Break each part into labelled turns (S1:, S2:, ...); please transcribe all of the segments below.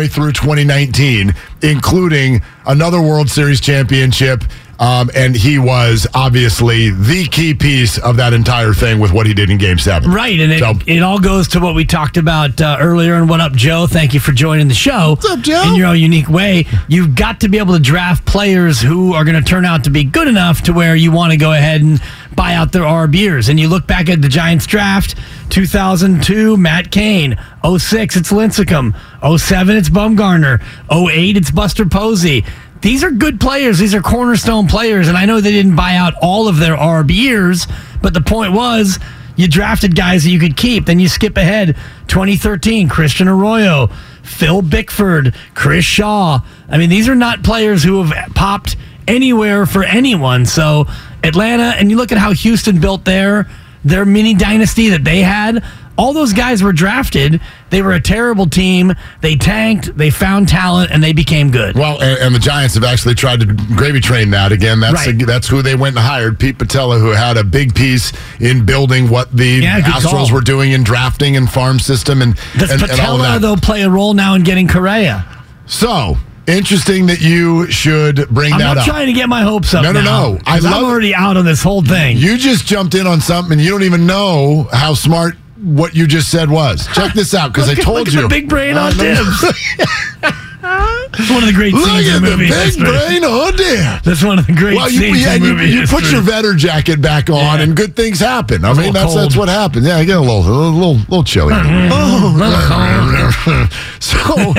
S1: Through 2019, including another World Series championship. Um, and he was obviously the key piece of that entire thing with what he did in Game Seven.
S2: Right, and it,
S1: So-
S2: it all goes to what we talked about uh, earlier. And what up, Joe? Thank you for joining the show. What's
S1: up, Joe?
S2: In your own unique way, you've got to be able to draft players who are going to turn out to be good enough to where you want to go ahead and buy out their RBers. And you look back at the Giants draft, 2002, Matt Cain. 06, it's Lincecum. 07, it's Bumgarner. 08, it's Buster Posey. These are good players. These are cornerstone players. And I know they didn't buy out all of their RBers, but the point was you drafted guys that you could keep. Then you skip ahead 2013, Christian Arroyo, Phil Bickford, Chris Shaw. I mean, these are not players who have popped anywhere for anyone. So Atlanta, and you look at how Houston built their their mini dynasty that they had. All those guys were drafted. They were a terrible team. They tanked. They found talent, and they became good.
S1: Well, and, and the Giants have actually tried to gravy train that again. That's
S2: Right.
S1: that's who they went and hired, Pete Putila, who had a big piece in building what the
S2: Yeah,
S1: Astros
S2: call.
S1: were doing in drafting and farm system and
S2: Does
S1: and, and
S2: Putila
S1: that.
S2: though play a role now in getting Correa?
S1: So interesting that you should bring that up.
S2: I'm trying to get my hopes up.
S1: No, no,
S2: now,
S1: no. I
S2: I'm already out on this whole thing.
S1: You just jumped in on something and you don't even know how smart what you just said was. Check this out because I told
S2: look at
S1: you.
S2: the big brain
S1: Uh,
S2: on
S1: no-
S2: Dibs. It's one of the great
S1: Look
S2: scenes
S1: at
S2: in
S1: the
S2: movie
S1: big
S2: history.
S1: brain on there.
S2: That's one of the great
S1: Well, you,
S2: scenes
S1: yeah,
S2: in
S1: you,
S2: movie
S1: you put your vetter jacket back on,
S2: Yeah.
S1: and good things happen. I mean,
S2: little
S1: that's that's
S2: cold.
S1: what happens. Yeah, I get a little, a little, little chilly. oh, so.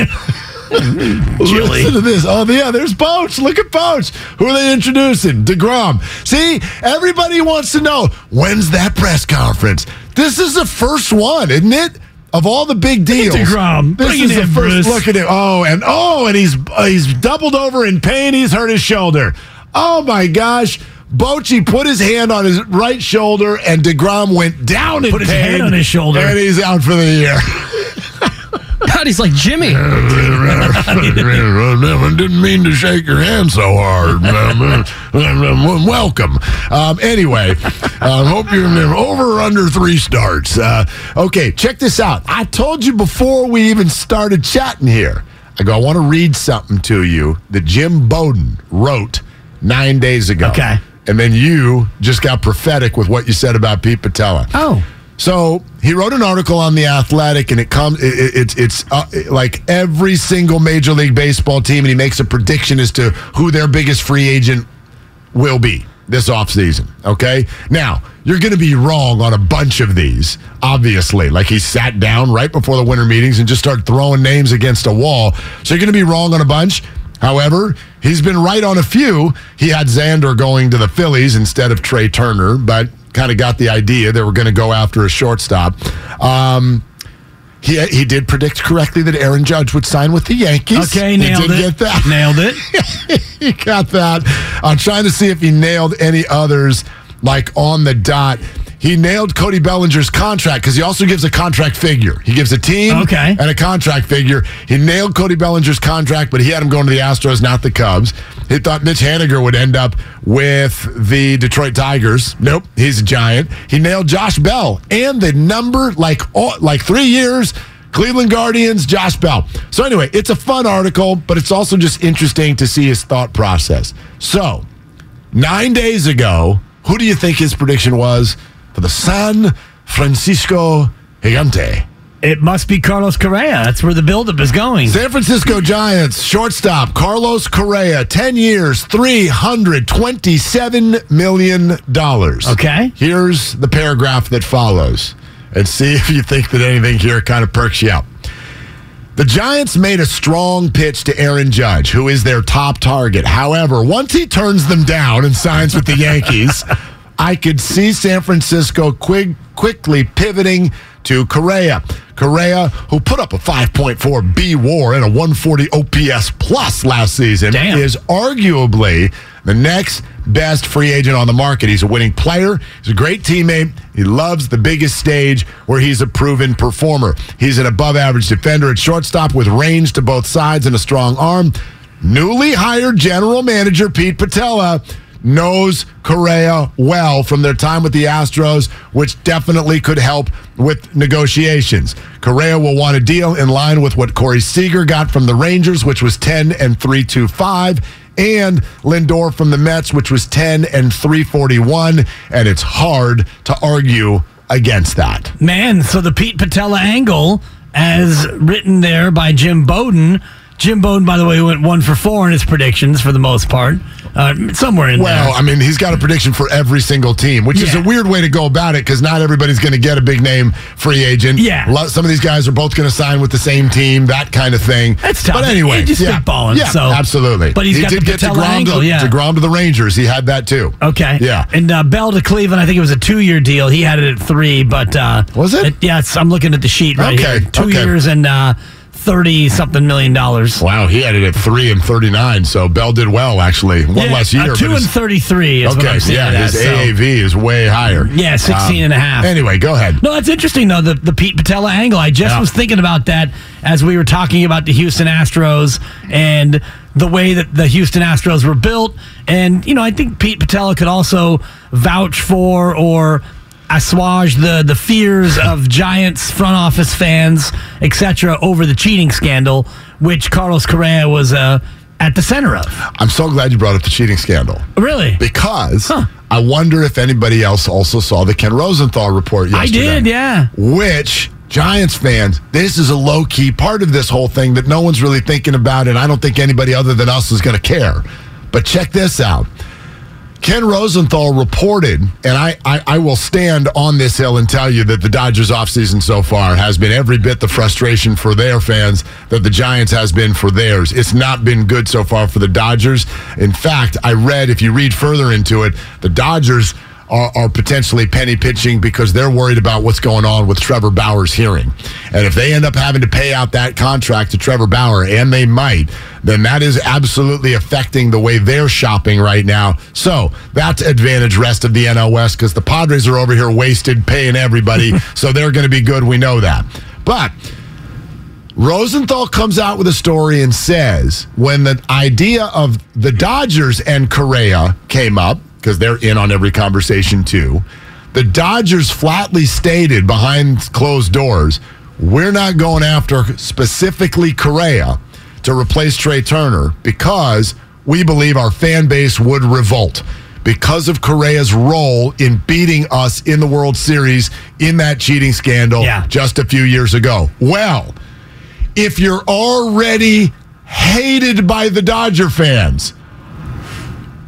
S1: Listen to this. Oh, yeah, there's Boats. Look at Boats. Who are they introducing? DeGrom. See, everybody wants to know when's that press conference? This is the first one, isn't it? Of all the big deals.
S2: DeGrom.
S1: This
S2: Bring
S1: is the
S2: in,
S1: first
S2: Bruce.
S1: look at it. Oh, and oh, and he's uh, he's doubled over in pain. He's hurt his shoulder. Oh my gosh. Bochy put his hand on his right shoulder, and DeGrom went down in
S2: Put his hand on his shoulder.
S1: And he's out for the year.
S3: God, he's like Jimmy.
S1: I didn't mean to shake your hand so hard. Welcome. Um, anyway, I hope you're over or under three starts. Uh, okay, check this out. I told you before we even started chatting here. I go, I want to read something to you that Jim Bowden wrote nine days ago.
S2: Okay.
S1: And then you just got prophetic with what you said about Pete Putila.
S2: Oh.
S1: So he wrote an article on the Athletic, and it comes. It, it, it's uh, like every single Major League Baseball team, and he makes a prediction as to who their biggest free agent will be this offseason. Okay, now you're going to be wrong on a bunch of these. Obviously, like he sat down right before the winter meetings and just started throwing names against a wall. So you're going to be wrong on a bunch. However, he's been right on a few. He had Xander going to the Phillies instead of Trea Turner, but kind of got the idea they were going to go after a shortstop. Um, he, he did predict correctly that Aaron Judge would sign with the Yankees.
S2: Okay,
S1: He
S2: nailed
S1: did
S2: it.
S1: Get that.
S2: Nailed it.
S1: he got that. I'm trying to see if he nailed any others like on the dot. He nailed Cody Bellinger's contract because he also gives a contract figure. He gives a team
S2: Okay.
S1: and a contract figure. He nailed Cody Bellinger's contract, but he had him going to the Astros, not the Cubs. He thought Mitch Haniger would end up with the Detroit Tigers. Nope, he's a giant. He nailed Josh Bell and the number like all, like three years. Cleveland Guardians, Josh Bell. So anyway, it's a fun article, but it's also just interesting to see his thought process. So nine days ago, who do you think his prediction was for the San Francisco Gigante?
S2: It must be Carlos Correa. That's where the buildup is going.
S1: San Francisco Giants shortstop Carlos Correa, 10 years, $327 million.
S2: Okay.
S1: Here's the paragraph that follows and see if you think that anything here kind of perks you up. The Giants made a strong pitch to Aaron Judge, who is their top target. However, once he turns them down and signs with the Yankees, I could see San Francisco quick, quickly pivoting to Correa. Correa, who put up a 5.4 B war and a 140 OPS plus last season,
S2: Damn.
S1: is arguably the next best free agent on the market. He's a winning player. He's a great teammate. He loves the biggest stage where he's a proven performer. He's an above average defender at shortstop with range to both sides and a strong arm. Newly hired general manager Pete Putila knows Correa well from their time with the Astros, which definitely could help with negotiations. Correa will want a deal in line with what Corey Seager got from the Rangers, which was 10 and 325, and Lindor from the Mets, which was 10 and 341. And it's hard to argue against that.
S2: Man, so the Pete Putila angle, as written there by Jim Bowden. Jim Bowden, by the way, went one for four in his predictions for the most part. Uh, somewhere in
S1: Well,
S2: there.
S1: I mean, he's got a prediction for every single team, which is a weird way to go about it because not everybody's going to get a big name free agent.
S2: Yeah.
S1: Lot- some of these guys are both going to sign with the same team, that kind of thing.
S2: That's tough.
S1: But anyway,
S2: He just
S1: yeah,
S2: spitballing,
S1: yeah,
S2: so-
S1: absolutely.
S2: But he's
S1: he
S2: got
S1: did get to
S2: Putila
S1: Grom,
S2: angle,
S1: to,
S2: yeah.
S1: to Grom to the Rangers. He had that too.
S2: Okay.
S1: Yeah.
S2: And uh, Bell to Cleveland, I think it was a two year deal. He had it at three, but. Uh,
S1: Was it?
S2: yeah, it's, I'm looking at the sheet right
S1: Okay,
S2: here. Two
S1: okay.
S2: years and uh, 30 something million dollars.
S1: Wow, he had it at three and thirty nine. So Bell did well actually. One
S2: Yeah,
S1: less year.
S2: uh, two and 33 is what
S1: Okay, yeah, his
S2: as, so-
S1: is way higher.
S2: Yeah, 16 and a half.
S1: Anyway, go ahead.
S2: No, that's interesting though. The the Pete Putila angle. I just
S1: Yeah.
S2: was thinking about that as we were talking about the Houston Astros and the way that the Houston Astros were built. And you know, I think Pete Putila could also vouch for or assuage the the fears of Giants front office fans, etc., over the cheating scandal, which Carlos Correa was uh, at the center of.
S1: I'm so glad you brought up the cheating scandal.
S2: Really.
S1: because I wonder if anybody else also saw the Ken Rosenthal report yesterday.
S2: I did, yeah.
S1: Which Giants fans, this is a low key part of this whole thing that no one's really thinking about, and I don't think anybody other than us is going to care. But check this out. Ken Rosenthal reported, and I, I, I will stand on this hill and tell you that the Dodgers offseason so far has been every bit the frustration for their fans that the Giants has been for theirs. It's not been good so far for the Dodgers. In fact, I read, if you read further into it, the Dodgers are, are potentially penny pitching because they're worried about what's going on with Trevor Bauer's hearing. And if they end up having to pay out that contract to Trevor Bauer, and they might, then that is absolutely affecting the way they're shopping right now. So that's advantage rest of the NL West because the Padres are over here wasted paying everybody. so they're going to be good. We know that. But Rosenthal comes out with a story and says when the idea of the Dodgers and Correa came up, because they're in on every conversation too, the Dodgers flatly stated behind closed doors, we're not going after specifically Correa to replace Trea Turner because we believe our fan base would revolt because of Correa's role in beating us in the World Series in that cheating scandal
S2: Yeah.
S1: just a few years ago. Well, if you're already hated by the Dodger fans,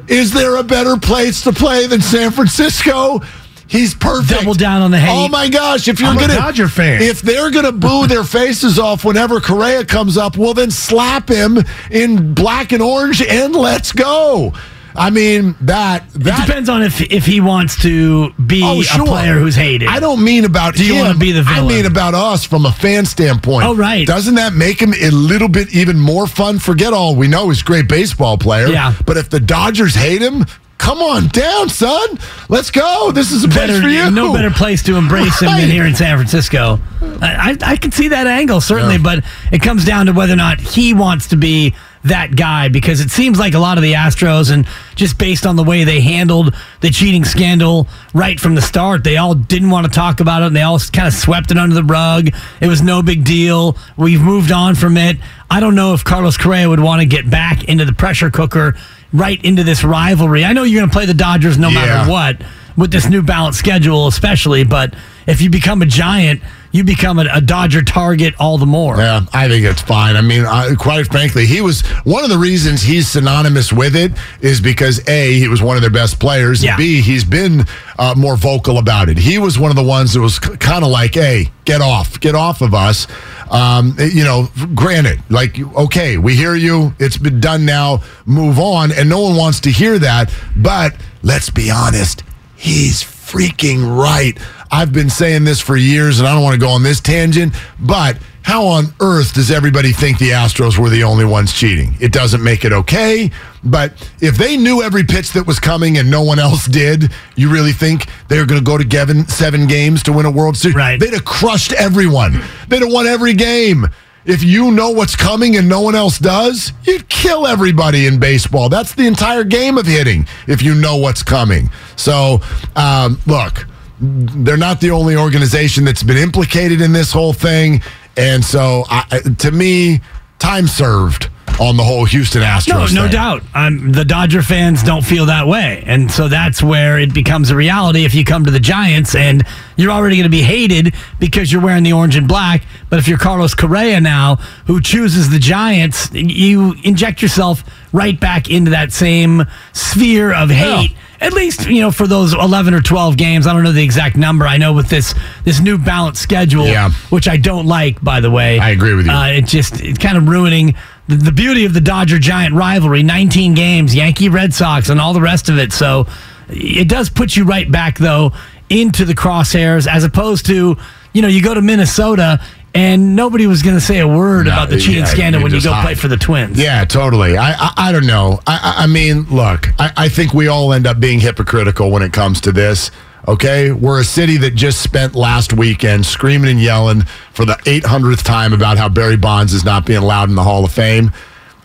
S1: is there a better place to play than San Francisco? He's perfect.
S2: Double down on the hate.
S1: Oh my gosh! If you're
S4: I'm a
S1: gonna
S4: Dodger fan.
S1: if they're gonna boo their faces off whenever Correa comes up, well then slap him in black and orange and let's go. I mean that
S2: It depends on if if he wants to be
S1: Oh, sure.
S2: a player who's hated.
S1: I don't mean about
S2: Do you
S1: him.
S2: wanna be the villain?
S1: I mean about us from a fan standpoint.
S2: Oh, right.
S1: Doesn't that make him a little bit even more fun? Forget all we know he's a great baseball player.
S2: Yeah.
S1: But if the Dodgers hate him, come on down, son. Let's go. This is a place
S2: better,
S1: for you.
S2: no better place to embrace him
S1: Right.
S2: than here in San Francisco. I, I, I can see that angle certainly,
S1: Yeah.
S2: but it comes down to whether or not he wants to be that guy because it seems like a lot of the Astros and just based on the way they handled the cheating scandal right from the start, they all didn't want to talk about it and they all kind of swept it under the rug. It was no big deal. We've moved on from it. I don't know if Carlos Correa would want to get back into the pressure cooker right into this rivalry. I know you're going to play the Dodgers no
S1: Yeah.
S2: matter what with this new balanced schedule, especially. But if you become a giant, you become a, a Dodger target all the more.
S1: Yeah, I think it's fine. I mean, uh, quite frankly, he was one of the reasons he's synonymous with it is because A, he was one of their best players,
S2: Yeah.
S1: and B, he's been uh, more vocal about it. He was one of the ones that was kind of like, hey, get off, get off of us. Um, you know, granted, like, okay, we hear you. It's been done now. Move on. And no one wants to hear that. But let's be honest, he's freaking right. I've been saying this for years, and I don't want to go on this tangent, but how on earth does everybody think the Astros were the only ones cheating? It doesn't make it okay, but if they knew every pitch that was coming and no one else did, you really think they were going to go to Gavin seven games to win a World Series?
S2: Right.
S1: They'd have crushed everyone. They'd have won every game. If you know what's coming and no one else does, you'd kill everybody in baseball. That's the entire game of hitting if you know what's coming. So, um, look, they're not the only organization that's been implicated in this whole thing. And so, I, to me, time served on the whole Houston Astros.
S2: No, no
S1: thing.
S2: doubt. Um, the Dodger fans don't feel that way. And so that's where it becomes a reality if you come to the Giants and you're already going to be hated because you're wearing the orange and black. But if you're Carlos Correa now, who chooses the Giants, you inject yourself right back into that same sphere of hate. At least, you know, for those 11 or 12 games. I don't know the exact number. I know with this this new balance schedule,
S1: Yeah.
S2: which I don't like, by the way.
S1: I agree with you.
S2: Uh, it just it's kind of ruining the, beauty of the Dodger Giant rivalry. 19 games, Yankee Red Sox, and all the rest of it. So it does put you right back though into the crosshairs, as opposed to you know you go to Minnesota and nobody was going to say a word
S1: No,
S2: about the cheating
S1: yeah,
S2: scandal when you go
S1: hide.
S2: play for the Twins.
S1: Yeah, totally. I I, I don't know. I, I I mean, look, I, I think we all end up being hypocritical when it comes to this. Okay, we're a city that just spent last weekend screaming and yelling for the 800th time about how Barry Bonds is not being allowed in the Hall of Fame,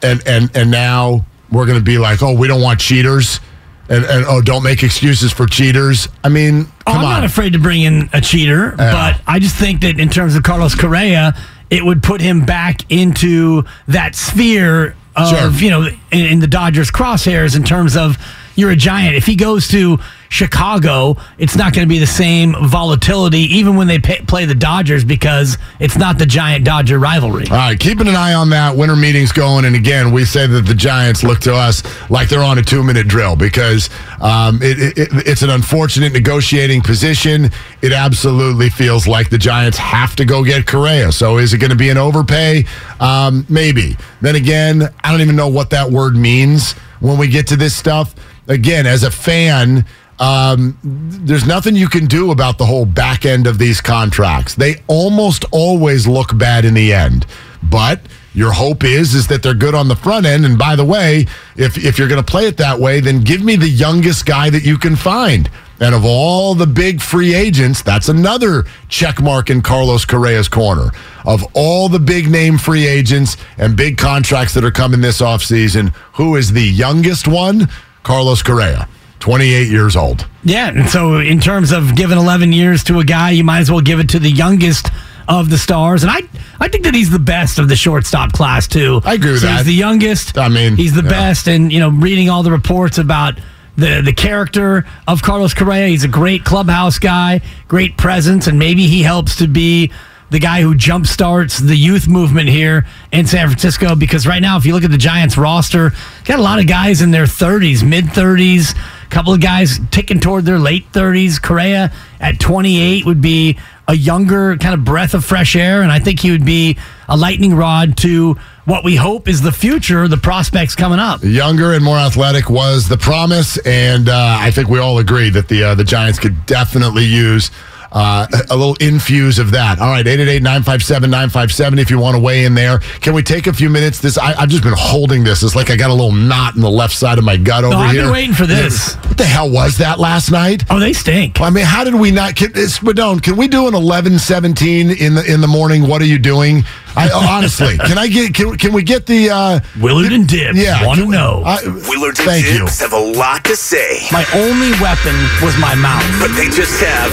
S1: and and and now we're going to be like, oh, we don't want cheaters, and and oh, don't make excuses for cheaters. I mean,
S2: Oh, I'm
S1: on.
S2: not afraid to bring in a cheater, but I just think that in terms of Carlos Correa, it would put him back into that sphere of,
S1: Sure.
S2: you know, in, in the Dodgers' crosshairs in terms of you're a giant. If he goes to Chicago, it's not going to be the same volatility, even when they pay, play the Dodgers, because it's not the giant Dodger rivalry.
S1: All right, keeping an eye on that. Winter meeting's going, and again, we say that the Giants look to us like they're on a two-minute drill because um, it, it- it's an unfortunate negotiating position. It absolutely feels like the Giants have to go get Correa. So, is it going to be an overpay? Um, maybe. Then again, I don't even know what that word means when we get to this stuff. Again, as a fan. Um, there's nothing you can do about the whole back end of these contracts. They almost always look bad in the end. But your hope is is that they're good on the front end. And by the way, if if you're going to play it that way, then give me the youngest guy that you can find. And of all the big free agents, that's another check mark in Carlos Correa's corner. Of all the big name free agents and big contracts that are coming this offseason, who is the youngest one? Carlos Correa. 28 years old.
S2: Yeah, and so in terms of giving 11 years to a guy, you might as well give it to the youngest of the stars. And I, I think that he's the best of the shortstop class too.
S1: I agree with
S2: so
S1: that.
S2: He's the youngest.
S1: I mean,
S2: he's the
S1: yeah.
S2: best. And you know, reading all the reports about the the character of Carlos Correa, he's a great clubhouse guy, great presence, and maybe he helps to be the guy who jumpstarts the youth movement here in San Francisco. Because right now, if you look at the Giants roster, got a lot of guys in their 30s, mid 30s. A couple of guys ticking toward their late 30s. Correa at 28 would be a younger kind of breath of fresh air, and I think he would be a lightning rod to what we hope is the future, the prospects coming up.
S1: Younger and more athletic was the promise, and uh, I think we all agree that the uh, the Giants could definitely use uh, a little infuse of that. All right, 888-957-957 if you want to weigh in there. Can we take a few minutes? This I, I've just been holding this. It's like I got a little knot in the left side of my gut over
S2: No, I've
S1: here.
S2: been waiting for this.
S1: What the hell was that last night?
S2: Oh, they stink.
S1: I mean, how did we not? Can, Spadone, can we do an eleven seventeen in the in the morning? What are you doing? I honestly, can I get? Can, can we get the? Uh,
S2: Willard and Dibs
S1: yeah,
S2: want to know.
S1: I-
S4: Willard and
S1: thank you.
S4: Have a lot to say,
S2: My only weapon was my mouth.
S4: but they just have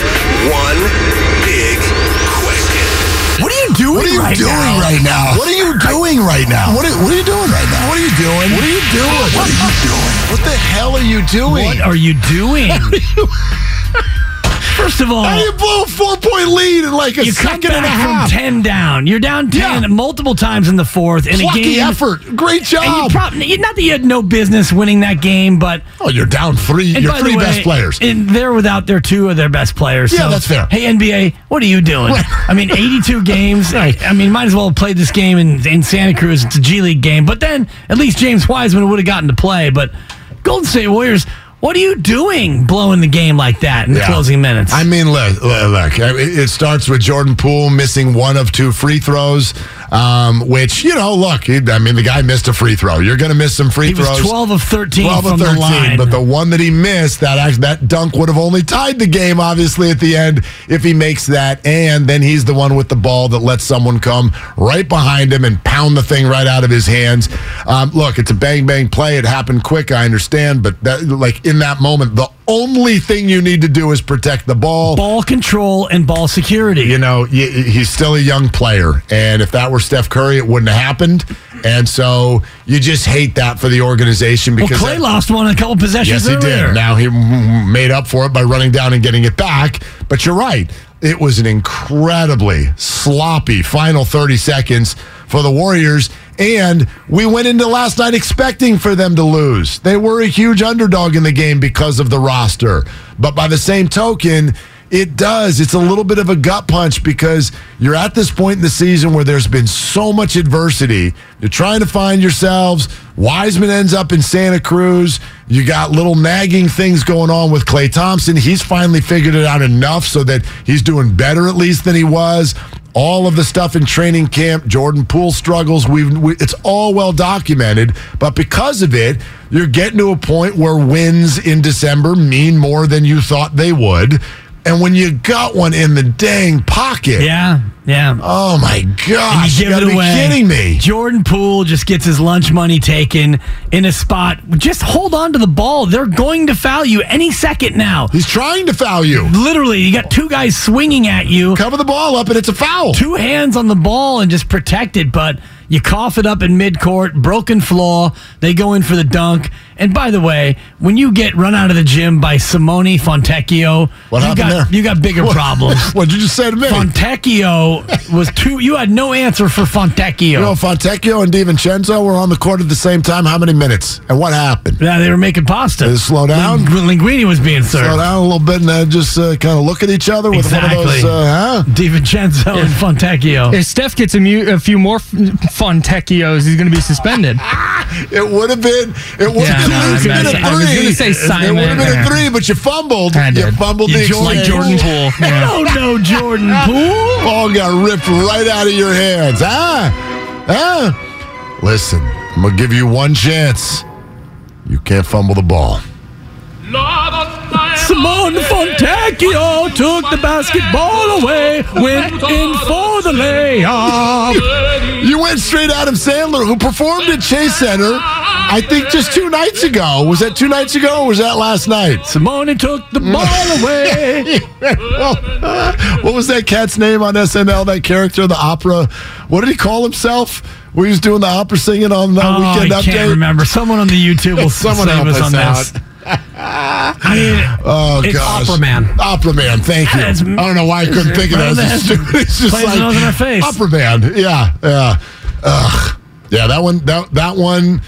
S4: one big question.
S2: What are you doing
S1: What are you
S2: right
S1: doing
S2: now?
S1: right now? What are you doing right now? What are, what are you doing right now? What are you doing? What are you doing? What are you doing? What the hell are you doing?
S2: What are you doing? First of all,
S1: do you blow a four point lead in like a
S2: you
S1: second and a half?
S2: from ten down. You're down ten
S1: Yeah.
S2: multiple times in the fourth in a
S1: Plucky
S2: game.
S1: effort. Great
S2: And you
S1: job.
S2: probably not that you had no business winning that game, but
S1: oh, you're down three.
S2: and
S1: Your three
S2: way,
S1: best players.
S2: And they're without their two of their best players.
S1: Yeah,
S2: so,
S1: that's fair.
S2: Hey NBA, what are you doing? I mean, 82 games. I, I mean, might as well have played this game in, in Santa Cruz. It's a G League game, but then at least James Wiseman would have gotten to play. But Golden State Warriors, what are you doing, blowing the game like that in the
S1: Yeah.
S2: closing minutes?
S1: I mean, look, look, it starts with Jordan Poole missing one of two free throws, um, which, you know, look, he, I mean, the guy missed a free throw. You're going to miss some free
S2: he was
S1: throws.
S2: 12 of 13
S1: 12
S2: from
S1: of
S2: the
S1: 13,
S2: line.
S1: but the one that he missed, that that dunk would have only tied the game, obviously, at the end if he makes that. And then he's the one with the ball that lets someone come right behind him and pound the thing right out of his hands. Um, look, it's a bang bang play. It happened quick, I understand, but that, like in that moment, the only thing you need to do is protect the ball.
S2: ball control and ball security.
S1: You know, he's still a young player. And if that were Steph Curry, it wouldn't have happened. And so you just hate that for the organization
S2: well,
S1: because.
S2: Klay lost one a couple possessions
S1: Yes, he
S2: earlier.
S1: did. Now he made up for it by running down and getting it back. But you're right. It was an incredibly sloppy final 30 seconds for the Warriors. And we went into last night expecting for them to lose. They were a huge underdog in the game because of the roster. But by the same token, it does. It's a little bit of a gut punch because you're at this point in the season where there's been so much adversity. You're trying to find yourselves. Wiseman ends up in Santa Cruz. You got little nagging things going on with Klay Thompson. He's finally figured it out enough so that he's doing better at least than he was. All of the stuff in training camp, Jordan Poole struggles. We've, we, it's all well documented, but because of it, you're getting to a point where wins in December mean more than you thought they would. And when you got one in the dang pocket,
S2: Yeah, yeah.
S1: oh my
S2: and
S1: gosh,
S2: you
S1: you,
S2: give
S1: gotta
S2: it away.
S1: kidding me.
S2: Jordan Poole just gets his lunch money taken in a spot. Just hold on to the ball. They're going to foul you any second now.
S1: He's trying to foul you.
S2: Literally, you got two guys swinging at you,
S1: Cover the ball up and it's a foul.
S2: two hands on the ball, and just protect it. But you cough it up in midcourt, broken floor. They go in for the dunk. And by the way, when you get run out of the gym by Simone Fontecchio,
S1: What
S2: you
S1: happened
S2: got
S1: there?
S2: you got bigger problems.
S1: What did you just say to me?
S2: Fontecchio was two. You had no answer for Fontecchio.
S1: you know, Fontecchio and DiVincenzo were on the court at the same time. How many minutes? And what happened?
S2: Yeah, they were making pasta.
S1: Did it slow down?
S2: Ling- Linguini was being served.
S1: Slow down a little bit and then just uh, kind of look at each other with one of
S2: Exactly.
S1: those, uh, huh?
S2: DiVincenzo and Fontecchio.
S3: If Steph gets a, mu- a few more f- Fontecchios, he's going to be suspended.
S1: It would have been. It would
S3: Yeah,
S1: have
S3: no, I
S1: been a
S3: meant-
S1: three.
S3: I was gonna say
S1: It
S3: Simon.
S1: would have been a
S3: Yeah.
S1: three, but you fumbled.
S3: I
S1: You
S3: did.
S1: fumbled
S2: You
S1: the
S2: Jordan-
S3: like
S1: exchange.
S3: Jordan Poole. Yeah.
S2: Oh no, Jordan Poole.
S1: Ball got ripped right out of your hands. Ah, ah. Listen, I'm gonna give you one chance. You can't fumble the ball.
S2: Simone Fontecchio took the basketball away, went in for the layup.
S1: You went straight Adam Sandler, who performed at Chase Center, I think just two nights ago. Was that two nights ago or was that last night?
S2: Simone took the ball away.
S1: what was that cat's name on SNL? That character, the opera. What did he call himself? He was doing the opera singing on the
S2: Oh, I
S1: weekend update.
S2: can't remember. Someone on the YouTube will
S1: Someone
S2: save us on
S1: us
S2: this. I mean,
S1: Oh
S2: It's
S1: gosh,
S3: Opera Man.
S1: Opera Man. Thank you. I don't know why I couldn't think of that.
S2: it's-
S1: It's, it's just
S2: plays
S1: like
S2: nose in our face.
S1: Opera Man. Yeah, yeah. Ugh. Yeah, that one. That that one.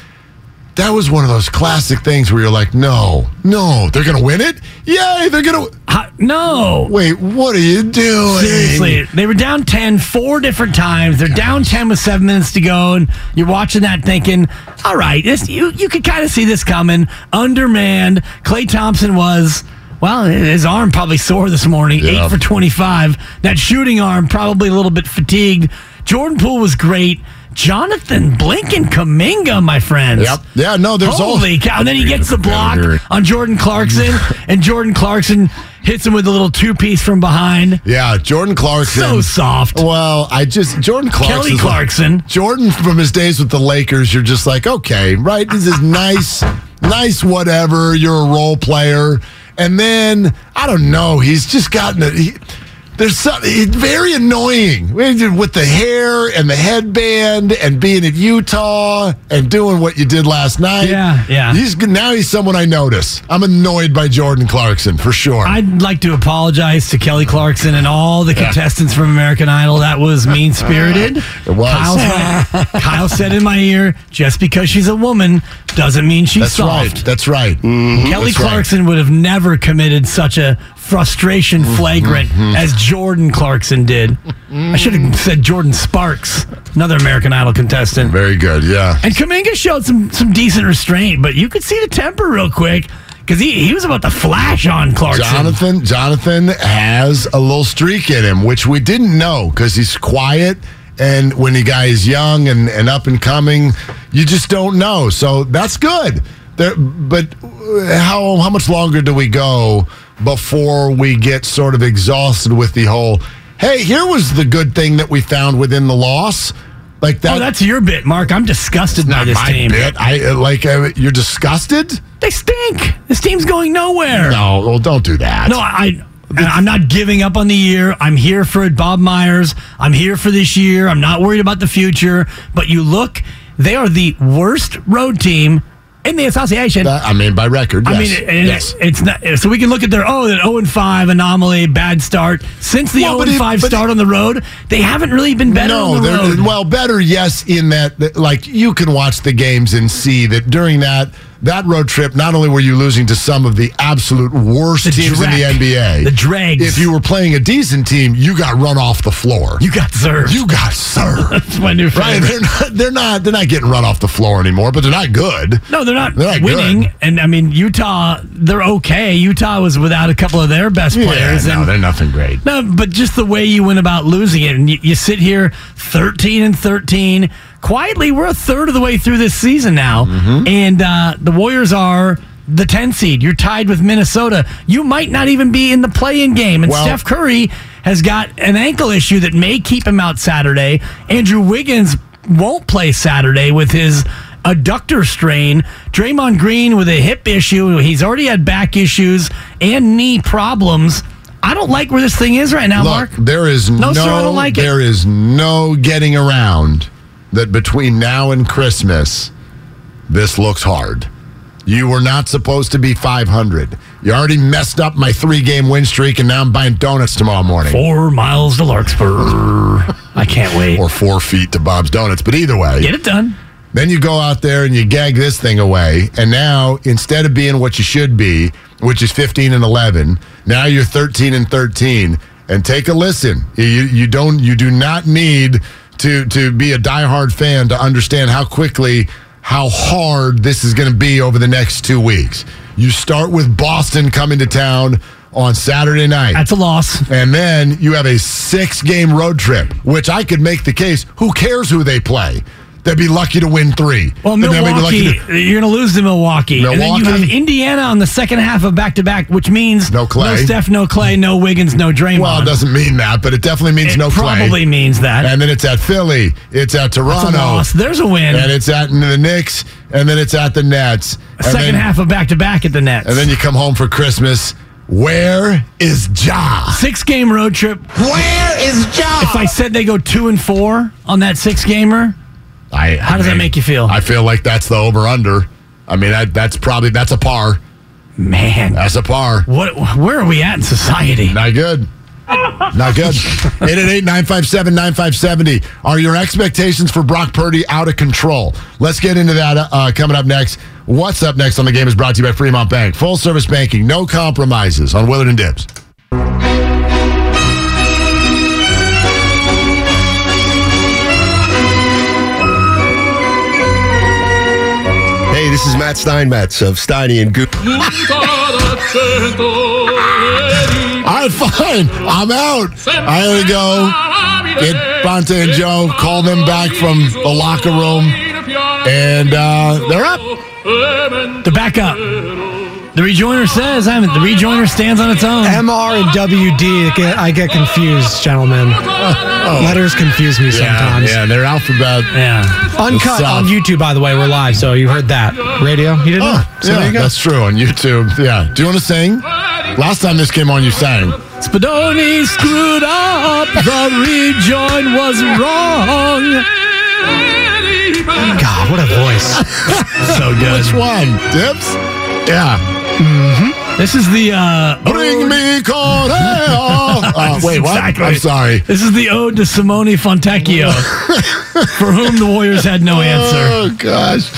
S1: That was one of those classic things where you're like, no, no, they're gonna win it. Yay, they're gonna.
S2: how- no.
S1: Wait, what are you doing?
S2: Seriously, they were down 10 four different times. They're down 10 with seven minutes to go, and you're watching that thinking, all right, this, you, you could kind of see this coming. Undermanned. Klay Thompson was, well, his arm probably sore this morning,
S1: Yeah.
S2: 8 for 25. That shooting arm probably a little bit fatigued. Jordan Poole was great. Jonathan Blinken Kuminga, my friends.
S1: Yep. Yeah. No. There's all.
S2: Holy cow. And then he gets the block on Jordan Clarkson, and Jordan Clarkson hits him with a little two piece from behind.
S1: Yeah, Jordan Clarkson.
S2: So soft.
S1: Well, I just Jordan Clarkson.
S2: Kelly Clarkson.
S1: Jordan from his days with the Lakers, you're just like, okay, right? This is nice, nice, whatever. You're a role player, and then I don't know. He's just gotten it. He, There's something it's very annoying with the hair and the headband and being in Utah and doing what you did last night.
S2: Yeah, yeah.
S1: He's now he's someone I notice. I'm annoyed by Jordan Clarkson for sure.
S2: I'd like to apologize to Kelly Clarkson and all the contestants from American Idol. That was mean spirited.
S1: It was.
S2: Kyle, Kyle said in my ear, just because she's a woman doesn't mean she's
S1: That's
S2: soft.
S1: right. That's right. Mm-hmm.
S2: Kelly
S1: That's right.
S2: Clarkson would have never committed such a frustration
S1: Mm-hmm.
S2: flagrant mm-hmm. as Jordan Clarkson did. Mm-hmm. I should have said Jordin Sparks, another American Idol contestant.
S1: Very good. Yeah.
S2: And Kuminga showed some some decent restraint, but you could see the temper real quick because he, he was about to flash on Clarkson.
S1: Jonathan Jonathan has a little streak in him, which we didn't know because he's quiet. And when the guy is young and, and up and coming, you just don't know. So that's good. There, but uh, how how much longer do we go before we get sort of exhausted with the whole? Hey, here was the good thing that we found within the loss. Like that.
S2: Oh, that's your bit, Mark. I'm disgusted by this
S1: my
S2: team.
S1: bit. I uh, like. Uh, you're disgusted.
S2: They stink. This team's going nowhere.
S1: No, well, don't do that.
S2: No, I. I'm not giving up on the year. I'm here for it, Bob Myers. I'm here for this year. I'm not worried about the future. But you look, they are the worst road team in the association.
S1: That- I mean, by record.
S2: I mean, and
S1: yes.
S2: it's not. So we can look at their oh, that zero and five anomaly, bad start. Since the
S1: Well,
S2: zero
S1: but
S2: and five start on the road, they haven't really been better
S1: no,
S2: on the
S1: well, better, yes, in that, that, like, you can watch the games and see that during that that road trip, not only were you losing to some of the absolute worst
S2: The
S1: teams in the. NBA,
S2: The dregs.
S1: If you were playing a decent team, you got run off the floor.
S2: you got served.
S1: You got served.
S2: That's my new favorite. right?
S1: They're not, they're not. They're not getting run off the floor anymore, but they're not good.
S2: No, they're not
S1: They're not
S2: winning.
S1: good.
S2: And I mean, Utah, they're okay. Utah was without a couple of their best players.
S1: no,
S2: and
S1: they're nothing great.
S2: No, but just the way you went about losing it, and you, you sit here thirteen and thirteen. Quietly, we're a third of the way through this season now,
S1: Mm-hmm.
S2: and uh, the Warriors are the ten seed. You're tied with Minnesota. You might not even be in the play-in game, and
S1: Well-
S2: Steph Curry has got an ankle issue that may keep him out Saturday. Andrew Wiggins won't play Saturday with his adductor strain. Draymond Green with a hip issue. He's already had back issues and knee problems. I don't like where this thing is right now,
S1: Look,
S2: Mark.
S1: there is no,
S2: No, sir, I don't like it.
S1: there is no getting around that between now and Christmas, this looks hard. You were not supposed to be 500. You already messed up my three game win streak, and now I'm buying donuts tomorrow morning.
S2: Four miles to Larkspur. I can't wait.
S1: Or four feet to Bob's Donuts. But either way,
S2: Get it done.
S1: then you go out there and you gag this thing away. And now, instead of being what you should be, which is 15 and 11, now you're 13 and 13. And take a listen. You, you don't you do not need to to be a diehard fan to understand how quickly how hard this is going to be over the next 2 weeks. You start with Boston coming to town on Saturday night.
S2: That's a loss.
S1: And then you have a six game road trip, which I could make the case. Who cares who they play? They'd be lucky to win three.
S2: Well,
S1: then they'd lucky
S2: Milwaukee,
S1: to-
S2: you're going to lose to Milwaukee. And then you have Indiana on the second half of back to back, which means
S1: No Klay.
S2: no Steph, no Klay, no Wiggins, no Draymond.
S1: well, it doesn't mean that, but it definitely means
S2: It
S1: no
S2: probably
S1: play.
S2: means that.
S1: And then it's at Philly, it's at
S2: That's a
S1: Toronto,
S2: loss. There's a win.
S1: and it's at the Knicks, and then it's at the Nets.
S2: Second
S1: then,
S2: half of back to back at the Nets.
S1: And then you come home for Christmas. Where is Ja?
S2: six game road trip.
S1: Where is Ja?
S2: If I said they go two and four on that six gamer,
S1: I,
S2: How does that make you feel?
S1: I feel like that's the over under. I mean, that, that's probably that's a par.
S2: man,
S1: That's a par.
S2: what? Where are we at in society?
S1: Not good. Not good. 888-957-9570. Are your expectations for Brock Purdy out of control? Let's get into that uh, coming up next. What's up next on the game is brought to you by Fremont Bank. Full service banking, no compromises on Willard and
S5: Dibs. This is Matt Steinmetz of Steiny and Goop.
S1: All right, fine. I'm out. I gotta go get Bronte and Joe, call them back from the locker room, and uh, they're up.
S2: The backup. The rejoiner says, I mean, the rejoiner stands on its own.
S6: MR and WD, I get, I get confused, gentlemen. Oh, oh. Letters confuse me sometimes.
S1: Yeah, yeah, their alphabet.
S2: yeah.
S6: Uncut on YouTube, by the way. We're live, so you heard that. Radio, you didn't know?
S1: Oh,
S6: So there
S1: yeah,
S6: you go.
S1: that's true on YouTube. Yeah. Do you want to sing? Last time this came on, you sang.
S2: Spadoni screwed up. The rejoin was wrong.
S6: God, what a voice.
S2: So good.
S1: Which one? Dips? Yeah.
S2: This is the uh,
S1: Bring me Correa. Uh, wait, what?
S2: Exactly.
S1: I'm sorry.
S2: This is the ode to Simone Fontecchio, for whom the Warriors had no answer.
S1: Oh gosh.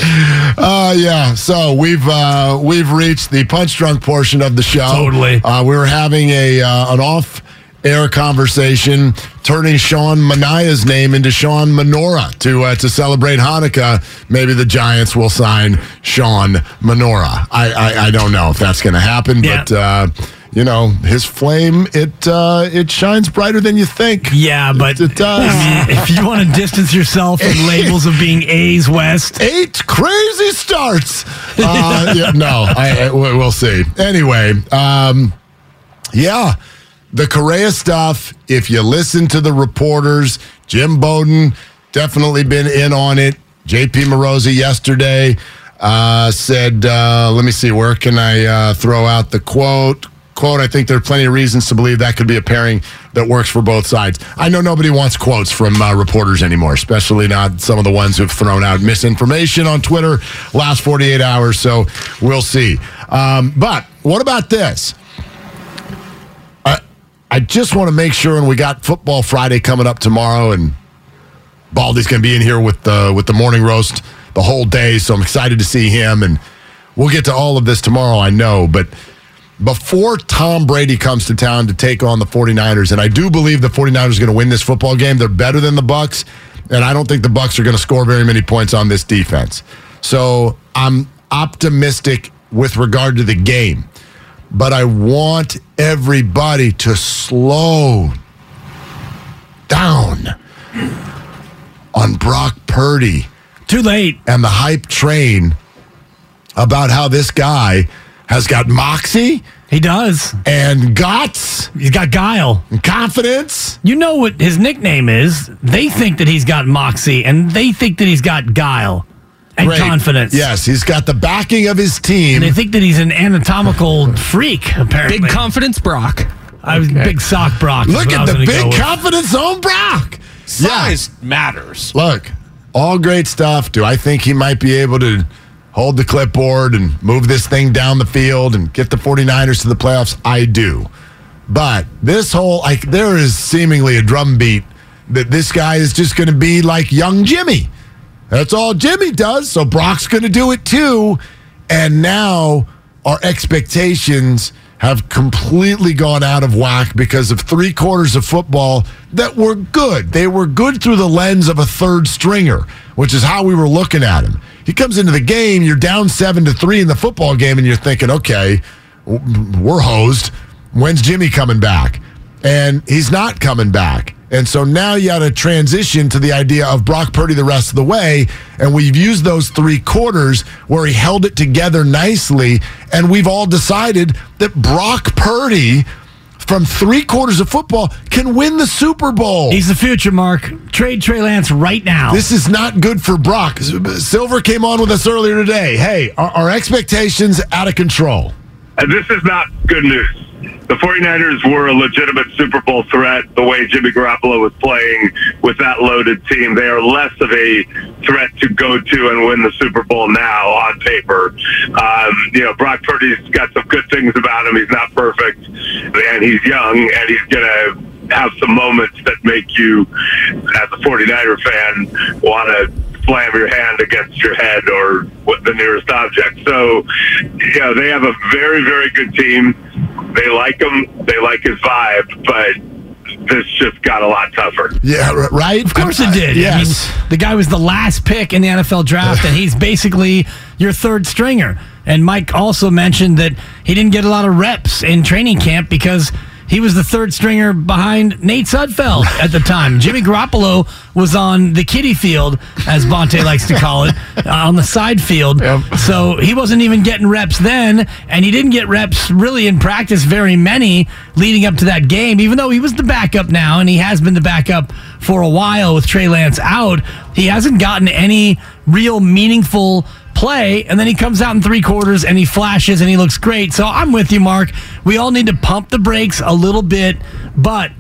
S1: Uh yeah. So we've uh we've reached the punch drunk portion of the show.
S2: Totally.
S1: Uh we were having a uh, an off air conversation turning Sean Manaea's name into Sean Menorah to uh, to celebrate Hanukkah. Maybe the Giants will sign Sean Menorah. I I, I don't know if that's going to happen,
S2: Yeah.
S1: but uh you know, his flame it uh it shines brighter than you think.
S2: Yeah, but
S1: It does.
S2: I mean, if you want to distance yourself from labels of being A's West,
S1: eight crazy starts. Uh, yeah, no, I, I- we- we'll see. Anyway, um, yeah, the Correa stuff. If you listen to the reporters, Jim Bowden definitely been in on it. J.P. Morosi yesterday uh, said, uh, "Let me see, where can I uh, throw out the quote?" Quote, I think there are plenty of reasons to believe that could be a pairing that works for both sides. I know nobody wants quotes from uh, reporters anymore, especially not some of the ones who've thrown out misinformation on Twitter last 48 hours. So we'll see. Um, but what about this? I, just want to make sure, and we got Football Friday coming up tomorrow, and Baldy's going to be in here with the with the morning roast the whole day. So I'm excited to see him, and we'll get to all of this tomorrow. I know, but before Tom Brady comes to town to take on the 49ers, and I do believe the 49ers are going to win this football game. They're better than the Bucs, and I don't think the Bucs are going to score very many points on this defense. So I'm optimistic with regard to the game, but I want everybody to slow down on Brock Purdy
S2: too late.
S1: and the hype train about how this guy has got moxie
S2: He does.
S1: and guts
S2: He's got guile.
S1: and confidence.
S2: You know what his nickname is? They think that he's got moxie, and they think that he's got guile and
S1: Great.
S2: confidence.
S1: Yes, he's got the backing of his team.
S2: And they think that he's an anatomical freak. Apparently,
S3: Big confidence, Brock.
S2: I was big sock Brock. is
S1: Look
S2: what I
S1: at
S2: was
S1: the
S2: gonna go
S1: big
S2: with.
S1: confidence on Brock.
S7: Size matters.
S1: Look, all great stuff. Do I think he might be able to hold the clipboard and move this thing down the field and get the 49ers to the playoffs? I do. But this whole, like, there is seemingly a drumbeat that this guy is just going to be like young Jimmy. That's all Jimmy does. So Brock's going to do it too. And now our expectations have completely gone out of whack because of three quarters of football that were good. They were good through the lens of a third stringer, which is how we were looking at him. He comes into the game, you're down seven to three in the football game, and you're thinking, okay, we're hosed. When's Jimmy coming back? And he's not coming back. And so now you got to transition to the idea of Brock Purdy the rest of the way. And we've used those three quarters where he held it together nicely. And we've all decided that Brock Purdy, from three quarters of football, can win the Super Bowl.
S2: He's the future, Mark. Trade Trey Lance right now.
S1: This is not good for Brock. Silver came on with us earlier today. Hey, are, are expectations out of control?
S8: Uh, this is not good news. The 49ers were a legitimate Super Bowl threat the way Jimmy Garoppolo was playing with that loaded team. They are less of a threat to go to and win the Super Bowl now on paper. Um, you know, Brock Purdy's got some good things about him. He's not perfect, and he's young, and he's going to have some moments that make you, as a 49er fan, want to slam your hand against your head or what the nearest object. So, you know, they have a very, very good team. They like him. They like his vibe, but this just got a lot tougher.
S1: Yeah, right?
S2: Of course it did.
S1: Yes.
S2: I mean, the guy was the last pick in the NFL draft, and he's basically your third stringer. And Mike also mentioned that he didn't get a lot of reps in training camp because he was the third stringer behind Nate Sudfeld at the time. Jimmy Garoppolo was on the kiddie field, as Bonta likes to call it, uh, on the side field. So he wasn't even getting reps then, and he didn't get reps really in practice, very many leading up to that game, even though he was the backup now, and he has been the backup for a while with Trey Lance out. He hasn't gotten any real meaningful play, and then he comes out in three quarters and he flashes and he looks great. So I'm with you, Mark. We all need to pump the brakes a little bit, but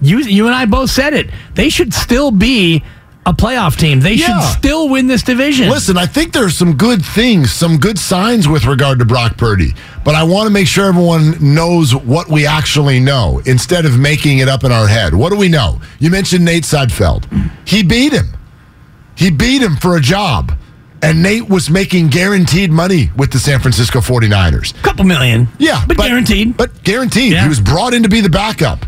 S2: you you and I both said it. They should still be a playoff team. They
S1: Yeah.
S2: should still win this division.
S1: Listen, I think there's some good things, some good signs with regard to Brock Purdy, but I want to make sure everyone knows what we actually know instead of making it up in our head. What do we know? You mentioned Nate Sudfeld. He beat him. He beat him for a job. And Nate was making guaranteed money with the San Francisco 49ers.
S2: couple million.
S1: Yeah,
S2: but, guaranteed.
S1: But guaranteed.
S2: Yeah.
S1: He was brought in to be the backup.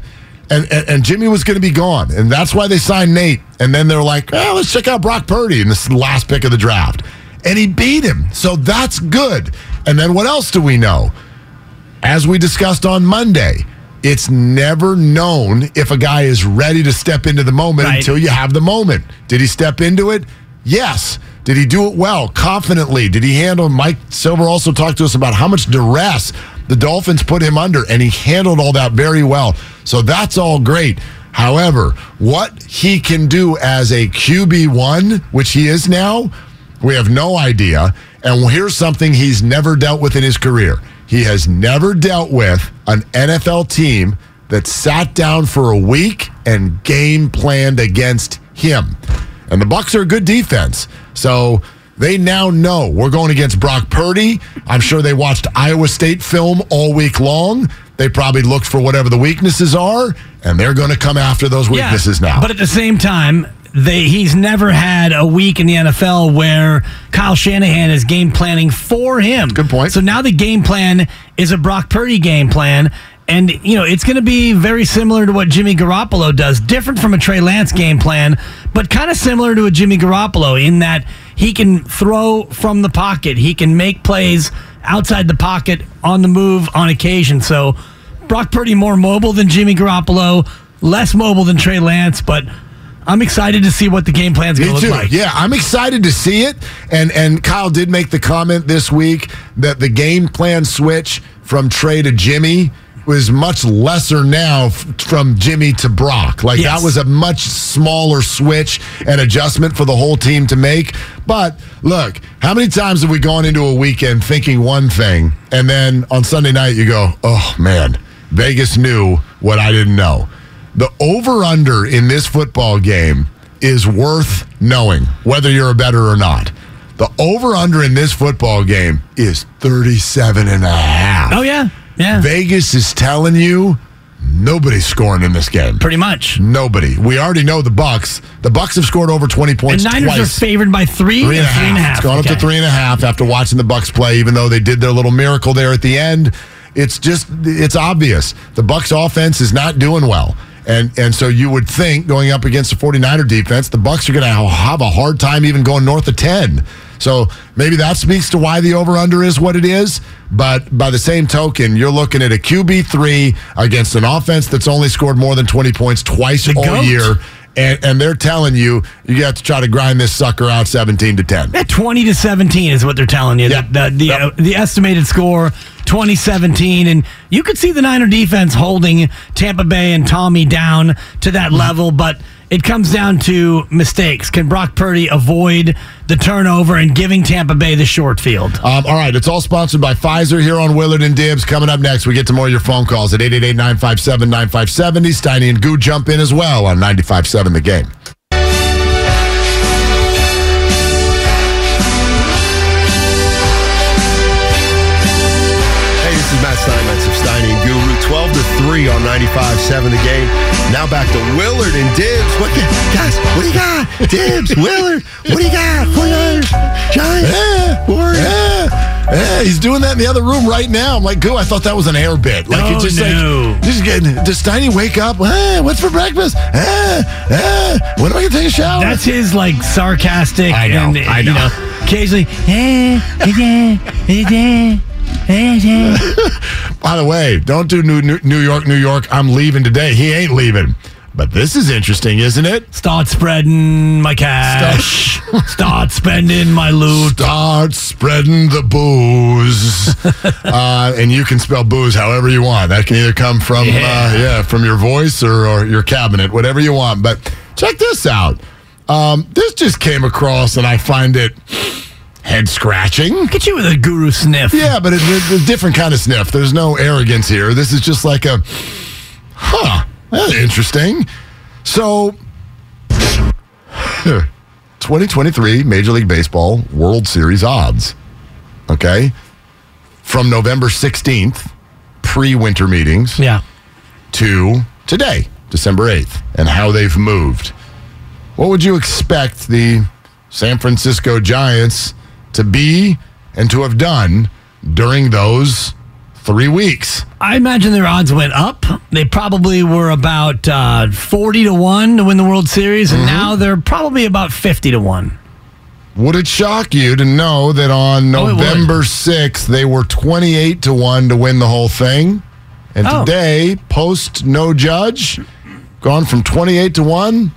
S1: And, and, and Jimmy was going to be gone. And that's why they signed Nate. And then they're like, well, let's check out Brock Purdy. in this the last pick of the draft. And he beat him. So that's good. And then what else do we know? As we discussed on Monday, it's never known if a guy is ready to step into the moment
S2: Right.
S1: until you have the moment. Did he step into it? Yes. Did he do it well, confidently? Did he handle? Mike Silver also talked to us about how much duress the Dolphins put him under, and he handled all that very well. So that's all great. However, what he can do as a QB1, which he is now, we have no idea. And here's something he's never dealt with in his career. He has never dealt with an NFL team that sat down for a week and game planned against him. And the Bucs are a good defense. So they now know we're going against Brock Purdy. I'm sure they watched Iowa State film all week long. They probably looked for whatever the weaknesses are, and they're going to come after those weaknesses now.
S2: But at the same time, they he's never had a week in the NFL where Kyle Shanahan is game planning for him.
S1: Good point.
S2: So now the game plan is a Brock Purdy game plan. And, you know, it's going to be very similar to what Jimmy Garoppolo does. Different from a Trey Lance game plan, but kind of similar to a Jimmy Garoppolo in that he can throw from the pocket. He can make plays outside the pocket on the move on occasion. So Brock Purdy more mobile than Jimmy Garoppolo, less mobile than Trey Lance, but I'm excited to see what the game plan's going to look
S1: too.
S2: like.
S1: Yeah, I'm excited to see it. And and Kyle did make the comment this week that the game plan switch from Trey to Jimmy was much lesser now f- from Jimmy to Brock. Like
S2: Yes.
S1: that was a much smaller switch and adjustment for the whole team to make. But look, how many times have we gone into a weekend thinking one thing and then on Sunday night you go, "Oh man, Vegas knew what I didn't know." The over under in this football game is worth knowing whether you're a better or not. The over under in this football game is 37 and a half.
S2: Oh, yeah. Yeah.
S1: Vegas is telling you nobody's scoring in this game.
S2: Pretty much.
S1: Nobody. We already know the Bucs. The Bucs have scored over 20
S2: And
S1: points
S2: Niners
S1: twice.
S2: are favored by three,
S1: Three and
S2: and
S1: half. It's gone up to three and a half after watching the Bucs play, even though they did their little miracle there at the end. It's just it's obvious. The Bucs offense is not doing well. And and so you would think going up against the 49er defense, the Bucs are going to have a hard time even going north of 10. So maybe that speaks to why the over under is what it is. But by the same token, you're looking at a QB3 against an offense that's only scored more than 20 points twice
S2: The
S1: all
S2: GOAT.
S1: year. And, and they're telling you you got to try to grind this sucker out 17 to 10.
S2: Yeah, 20 to 17 is what they're telling you. The, the, the,
S1: Yep.
S2: uh, the estimated score, 2017. And you could see the Niner defense holding Tampa Bay and Tommy down to that level, but it comes down to mistakes. Can Brock Purdy avoid the turnover and giving Tampa Bay the short field?
S1: Um, all right, it's all sponsored by Pfizer here on Willard and Dibs. Coming up next, we get to more of your phone calls at 888-957-9570. Steiny and Goo jump in as well on 95.7 The Game.
S5: 12 to 3 on 95.7 the game. Now back to Willard and Dibs. What the, guys, what do you got? Dibs, Willard, what do you got? 49ers, Giants,
S1: Yeah,
S5: Warriors.
S1: yeah, yeah, he's doing that in the other room right now. I'm like, Goo, I thought that was an air bit. Like,
S2: Oh,
S1: it's just
S2: no.
S1: like, just getting, does Steiny wake up? Eh, what's for breakfast? Eh, eh, when am I going to take a shower?
S2: That's his like sarcastic.
S1: I know,
S2: and,
S1: I
S2: You
S1: know.
S2: know occasionally. "Eh, eh, eh, eh, eh, eh."
S1: By the way, don't do New, New York, New York. I'm leaving today. He ain't leaving. But this is interesting, isn't it?
S2: Start spreading my cash. Start spending my loot.
S1: Start spreading the booze, uh, and you can spell booze however you want. That can either come from
S2: Yeah.
S1: uh, yeah from your voice or, or your cabinet, whatever you want. But check this out. Um, this just came across, and I find it head scratching.
S2: Get you with a guru sniff.
S1: Yeah, but it's a, a different kind of sniff. There's no arrogance here. This is just like a, huh, that's interesting. So, 2023 Major League Baseball World Series odds. Okay. From November 16th, pre winter meetings,
S2: Yeah.
S1: to today, December 8th, and how they've moved. What would you expect the San Francisco Giants to be and to have done during those three weeks?
S2: I imagine their odds went up. They probably were about uh, 40 to 1 to win the World Series, and now they're probably about 50 to 1.
S1: Would it shock you to know that on
S2: Oh.
S1: November 6th, they were 28 to 1 to win the whole thing? And
S2: Oh.
S1: today, post no judge, gone from 28 to 1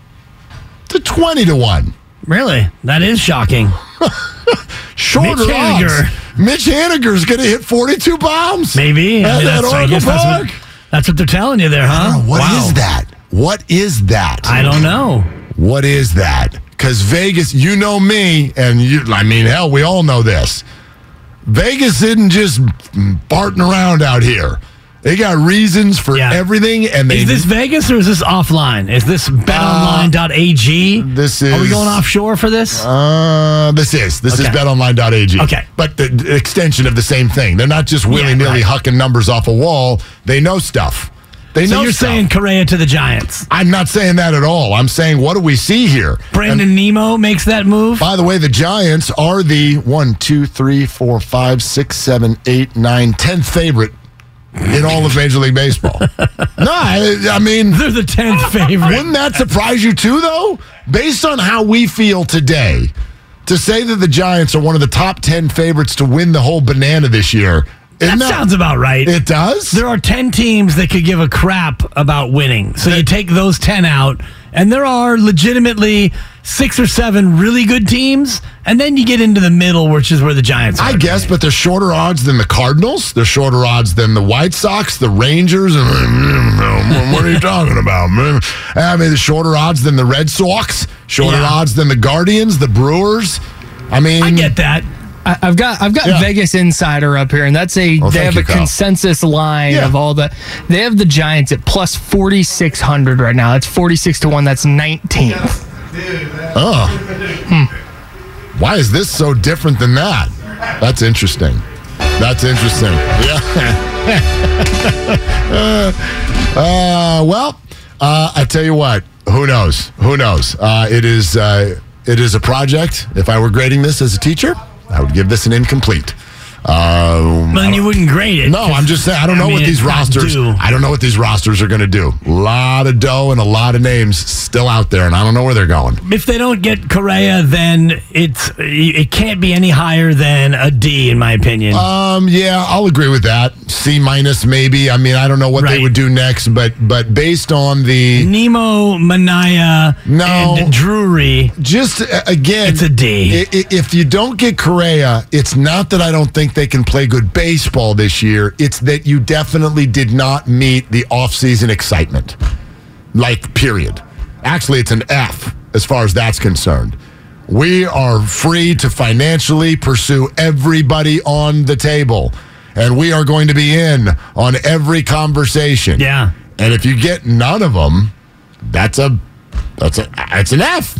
S1: to 20 to 1.
S2: Really? That is shocking.
S1: Shorter
S2: Mitch
S1: odds.
S2: Haniger.
S1: Mitch Haniger's going to hit 42 bombs.
S2: Maybe. I
S1: At
S2: mean,
S1: that
S2: that's,
S1: Oracle
S2: guess that's what, that's what they're telling you there, huh?
S1: What is
S2: Wow.
S1: that? What is that?
S2: I don't know.
S1: What is that? Because Vegas, you know me, and you, I mean, hell, we all know this. Vegas isn't just farting around out here. They got reasons for
S2: Yeah.
S1: everything, and they.
S2: Is this Vegas or is this offline? Is this betonline.ag?
S1: this is.
S2: Are we going offshore for this?
S1: Uh, this is this is betonline.ag.
S2: Okay.
S1: but the, the extension of the same thing. They're not just willy nilly
S2: right.
S1: hucking numbers off a wall. They know stuff. They
S2: so
S1: know
S2: you're
S1: stuff.
S2: saying Correa to the Giants.
S1: I'm not saying that at all. I'm saying what do we see here?
S2: Brandon Nimmo makes that move.
S1: By the way, the Giants are the one, two, three, four, five, six, seven, eight, nine, tenth favorite in all of Major League Baseball. no, I, I mean,
S2: They're the 10th favorite.
S1: wouldn't that surprise you too, though? Based on how we feel today, to say that the Giants are one of the top 10 favorites to win the whole banana this year,
S2: That
S1: isn't
S2: sounds about right.
S1: It does?
S2: There are 10 teams that could give a crap about winning. So you take those 10 out, and there are legitimately six or seven really good teams, and then you get into the middle, which is where the Giants are.
S1: I guess, but they're shorter odds than the Cardinals. They're shorter odds than the White Sox, the Rangers. What are you talking about, man? I mean, the shorter odds than the Red Sox, shorter
S2: Yeah.
S1: odds than the Guardians, the Brewers. I mean,
S2: I get that.
S3: I, I've got I've got
S1: Yeah.
S3: Vegas Insider up here, and that's a
S1: Oh,
S3: they have
S1: you,
S3: a
S1: Kyle.
S3: consensus line
S1: Yeah.
S3: of all the. They have the Giants at plus forty six hundred right now. That's forty six to one. That's nineteenth.
S1: Oh. Hmm. Why is this so different than that? That's interesting. That's interesting. Yeah. uh, well, uh, I tell you what. Who knows? Who knows? Uh, it is. Uh, it is a project. If I were grading this as a teacher, I would give this an incomplete. Um,
S2: then you wouldn't grade it.
S1: no, I'm just saying. I don't
S2: I
S1: know
S2: mean,
S1: what these rosters.
S2: due.
S1: I don't know what these rosters are going to do. A lot of dough and a lot of names still out there, and I don't know where they're going.
S2: If they don't get Correa, then it's it can't be any higher than a D, in my opinion.
S1: Um, yeah, I'll agree with that. C minus, maybe. I mean, I don't know what they would do next, but but based on the
S2: Nimmo, Manaea,
S1: No.
S2: and Drury.
S1: just again,
S2: It's a D.
S1: If you don't get Correa, it's not that I don't think they can play good baseball this year. It's that you definitely did not meet the offseason excitement. Like, period. Actually, it's an F as far as that's concerned. We are free to financially pursue everybody on the table, and we are going to be in on every conversation.
S2: Yeah.
S1: And if you get none of them, that's a that's a that's an F.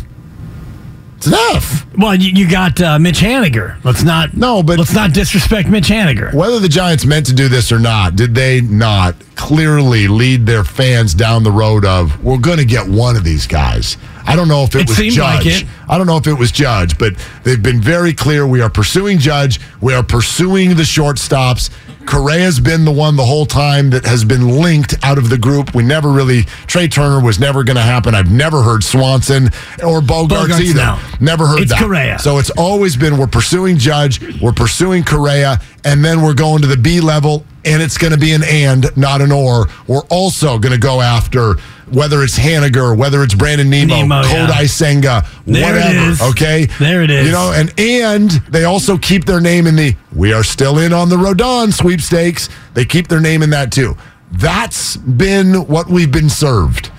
S1: It's F.
S2: Well, you, you got uh, Mitch Haniger. Let's not
S1: No, but-
S2: let's not disrespect Mitch Haniger.
S1: Whether the Giants meant to do this or not, did they not clearly lead their fans down the road of we're going to get one of these guys? I don't know if it,
S2: It
S1: was Judge.
S2: like it.
S1: I don't know if it was Judge, but they've been very clear. We are pursuing Judge. We are pursuing the shortstops. Correa's been the one the whole time that has been linked out of the group. We never really Trea Turner was never going to happen. I've never heard Swanson or Bogaerts,
S2: Bogaerts,
S1: either.
S2: no.
S1: Never heard
S2: It's
S1: that.
S2: Correa.
S1: So it's always been we're pursuing Judge, we're pursuing Correa, and then we're going to the B level, and it's going to be an and, not an or. We're also going to go after whether it's Haniger, whether it's Brandon Nimmo,
S2: Nemo, yeah.
S1: Senga,
S2: There
S1: whatever. Okay,
S2: There it is.
S1: You know, and and they also keep their name in the. We are still in on the Rodon sweepstakes. They keep their name in that too. That's been what we've been served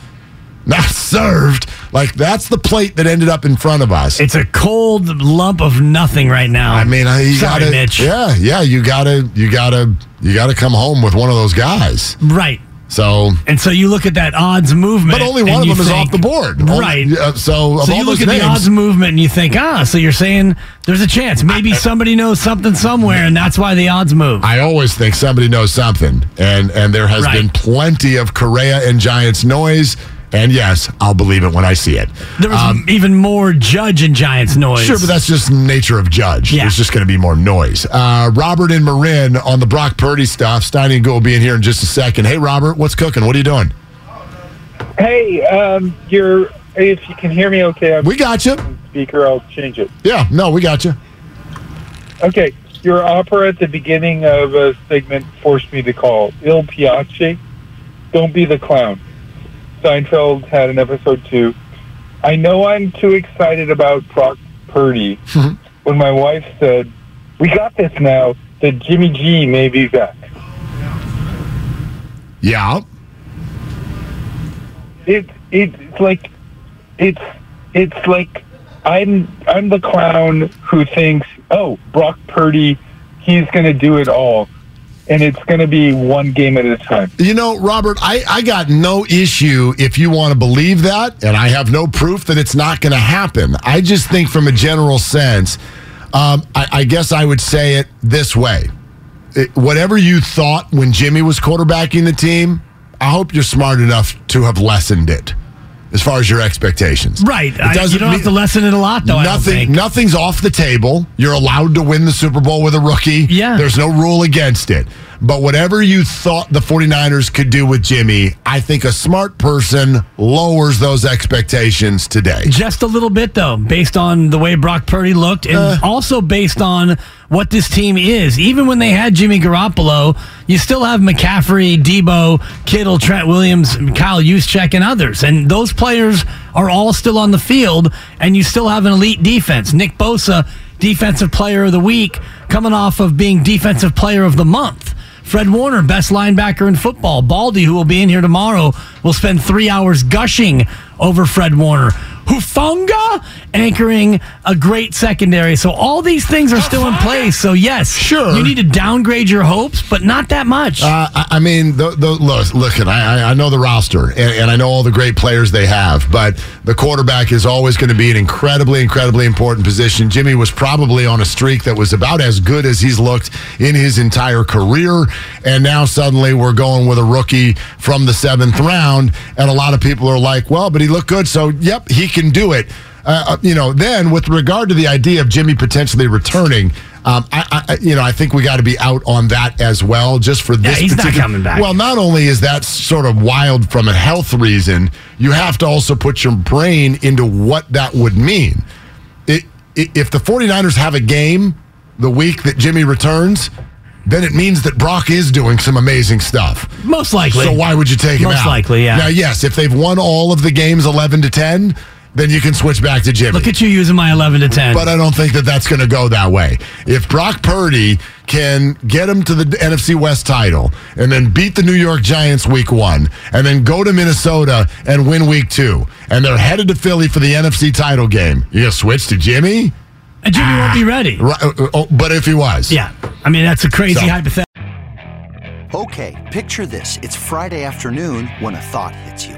S1: not served, Like that's the plate that ended up in front of us.
S2: It's a cold lump of nothing right now.
S1: I mean, you
S2: Sorry,
S1: gotta,
S2: Mitch.
S1: yeah, yeah, you gotta, you gotta, you gotta come home with one of those guys.
S2: Right.
S1: So,
S2: And so you look at that odds movement.
S1: but only one of them is off the board,
S2: Right.
S1: Only- uh, so, of
S2: So
S1: all
S2: you look at
S1: names,
S2: the odds movement and you think, ah, so you're saying there's a chance. Maybe somebody knows something somewhere, and that's why the odds move.
S1: I always think somebody knows something, and and there has
S2: Right.
S1: been plenty of Correa and Giants noise. And yes, I'll believe it when I see it.
S2: There was
S1: Um,
S2: even more Judge and Giants noise.
S1: Sure, but that's just nature of Judge.
S2: Yeah.
S1: There's just going to be more noise. Uh, Robert and Marin on the Brock Purdy stuff. Steiny and Goo will be in here in just a second. Hey, Robert, what's cooking? What are you doing?
S9: Hey, um, you're. If you can hear me, okay. I'm
S1: We got you.
S9: speaker. I'll change it.
S1: Yeah, no, we got you.
S9: Okay, your opera at the beginning of a segment forced me to call Il Piace. Don't be the clown. Seinfeld had an episode too. I know I'm too excited about Brock Purdy mm-hmm. when my wife said, "We got this now. That Jimmy G may be back."
S1: Yeah.
S9: it it's like it's it's like I'm I'm the clown who thinks, oh, Brock Purdy, he's gonna do it all. And it's gonna be one game at a time.
S1: You know, Robert, I, I got no issue if you want to believe that, and I have no proof that it's not going to happen. I just think, from a general sense, um, I, I guess I would say it this way. It- whatever you thought when Jimmy was quarterbacking the team, I hope you're smart enough to have lessened it as far as your expectations.
S2: Right.
S1: It
S2: I, you
S1: doesn't
S2: don't have to lessen it a lot, though.
S1: Nothing, nothing's off the table. You're allowed to win the Super Bowl with a rookie.
S2: Yeah.
S1: There's no rule against it. But whatever you thought the 49ers could do with Jimmy, I think a smart person lowers those expectations today.
S2: Just a little bit, though, based on the way Brock Purdy looked, and
S1: Uh.
S2: also based on what this team is. Even when they had Jimmy Garoppolo, you still have McCaffrey, Debo, Kittle, Trent Williams, Kyle Juszczyk, and others. And those players are all still on the field, and you still have an elite defense. Nick Bosa, Defensive Player of the Week, coming off of being Defensive Player of the Month. Fred Warner, best linebacker in football. Baldy, who will be in here tomorrow, will spend three hours gushing over Fred Warner. Hufanga anchoring a great secondary. So all these things are still in place. So yes,
S1: Sure.
S2: you need to downgrade your hopes, but not that much.
S1: Uh, I, I mean, the, the, look, look, I, I- I know the roster and, and I know all the great players they have, but the quarterback is always going to be an incredibly, incredibly important position. Jimmy was probably on a streak that was about as good as he's looked in his entire career. And now suddenly we're going with a rookie from the seventh round. And a lot of people are like, well, but he looked good. So, yep, he can do it. Uh, uh, you know, then with regard to the idea of Jimmy potentially returning, um, I, I, you know, I think we got to be out on that as well, just for this.
S2: he's not coming back.
S1: Well, not only is that sort of wild from a health reason, you have to also put your brain into what that would mean. It, i if the 49ers have a game the week that Jimmy returns, then it means that Brock is doing some amazing stuff.
S2: Most likely.
S1: So why would you take him
S2: Most
S1: out?
S2: likely, yeah.
S1: Now, yes, if they've won all of the games 11 to 10, then you can switch back to Jimmy.
S2: Look at you using my 11 to 10.
S1: But I don't think that that's going to go that way. If Brock Purdy can get him to the NFC West title and then beat the New York Giants week one and then go to Minnesota and win week two and they're headed to Philly for the NFC title game, you going to switch to Jimmy?
S2: and Jimmy won't be ready.
S1: Right, uh, oh, but if he was.
S2: Yeah. I mean, that's a crazy
S1: So-
S2: hypothetical.
S10: Okay, picture this. It's Friday afternoon when a thought hits you.